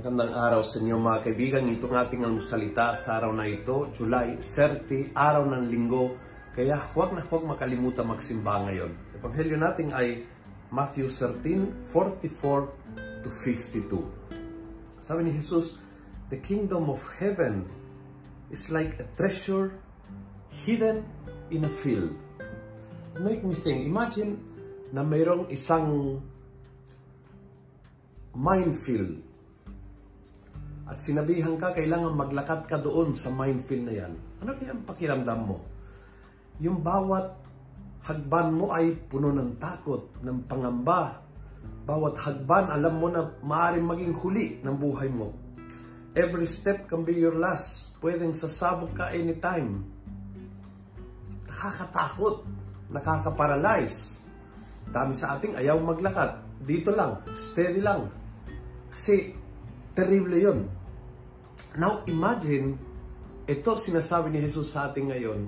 magandang araw sa inyo mga kaibigan. Ito ng ating almusalita sa araw na ito, July 30, araw ng linggo. Kaya huwag na huwag makalimutan magsimba ngayon. Ebanghelyo natin ay Matthew 13, 44 to 52. Sabi ni Jesus, The kingdom of heaven is like a treasure hidden in a field. Make me think, imagine na mayroong isang minefield at sinabihan ka, kailangan maglakad ka doon sa minefield na yan, ano kaya ang pakiramdam mo? Yung bawat hagban mo ay puno ng takot, ng pangamba. Bawat hagban, alam mo na maaaring maging huli ng buhay mo. Every step can be your last. Pwedeng sasabog ka anytime. Nakakatakot. Nakakaparalyze. Dami sa ating ayaw maglakad. Dito lang. Steady lang. Kasi terrible yon Now imagine, ito sinasabi ni Jesus sa atin ngayon,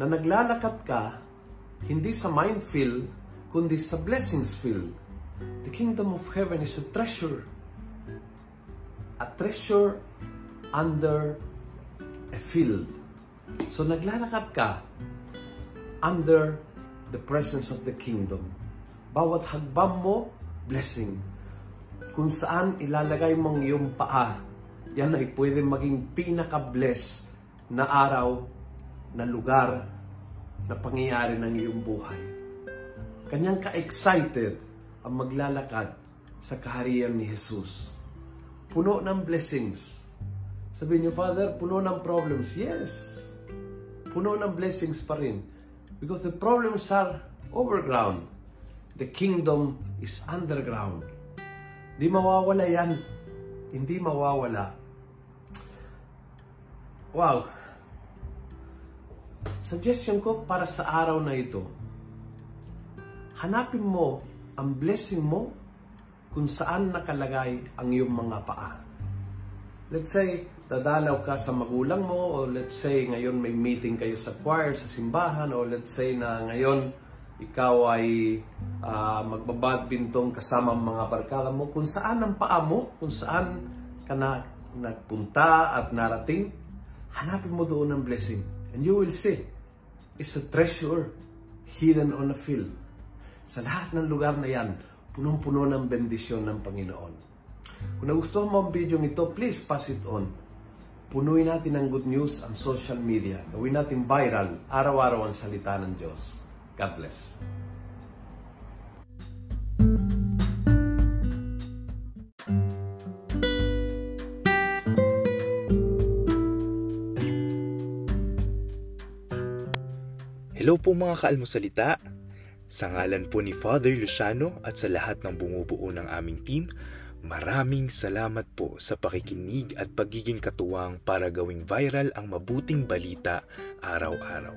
na naglalakad ka, hindi sa minefield, kundi sa blessings field. The kingdom of heaven is a treasure. A treasure under a field. So naglalakad ka under the presence of the kingdom. Bawat hagbam mo, blessing. Kung saan ilalagay mong iyong paa, yan ay pwede maging pinaka-bless na araw, na lugar, na pangyayari ng iyong buhay. Kanyang ka-excited ang maglalakad sa kaharian ni Jesus. Puno ng blessings. Sabihin niyo, Father, puno ng problems. Yes. Puno ng blessings pa rin. Because the problems are overground. The kingdom is underground. Hindi mawawala yan. Hindi mawawala Wow! Suggestion ko para sa araw na ito, hanapin mo ang blessing mo kung saan nakalagay ang iyong mga paa. Let's say, dadalaw ka sa magulang mo o let's say ngayon may meeting kayo sa choir, sa simbahan o let's say na ngayon ikaw ay uh, magbabadbintong kasama ang mga barkada mo kung saan ang paa mo, kung saan ka na nagpunta at narating hanapin mo doon ang blessing. And you will see, it's a treasure hidden on a field. Sa lahat ng lugar na yan, punong-puno ng bendisyon ng Panginoon. Kung nagustuhan mo ang video ito, please pass it on. Punuin natin ng good news ang social media. Gawin natin viral, araw-araw ang salita ng Diyos. God bless. Hello po mga kaalmosalita. Sa ngalan po ni Father Luciano at sa lahat ng bumubuo ng aming team, maraming salamat po sa pakikinig at pagiging katuwang para gawing viral ang mabuting balita araw-araw.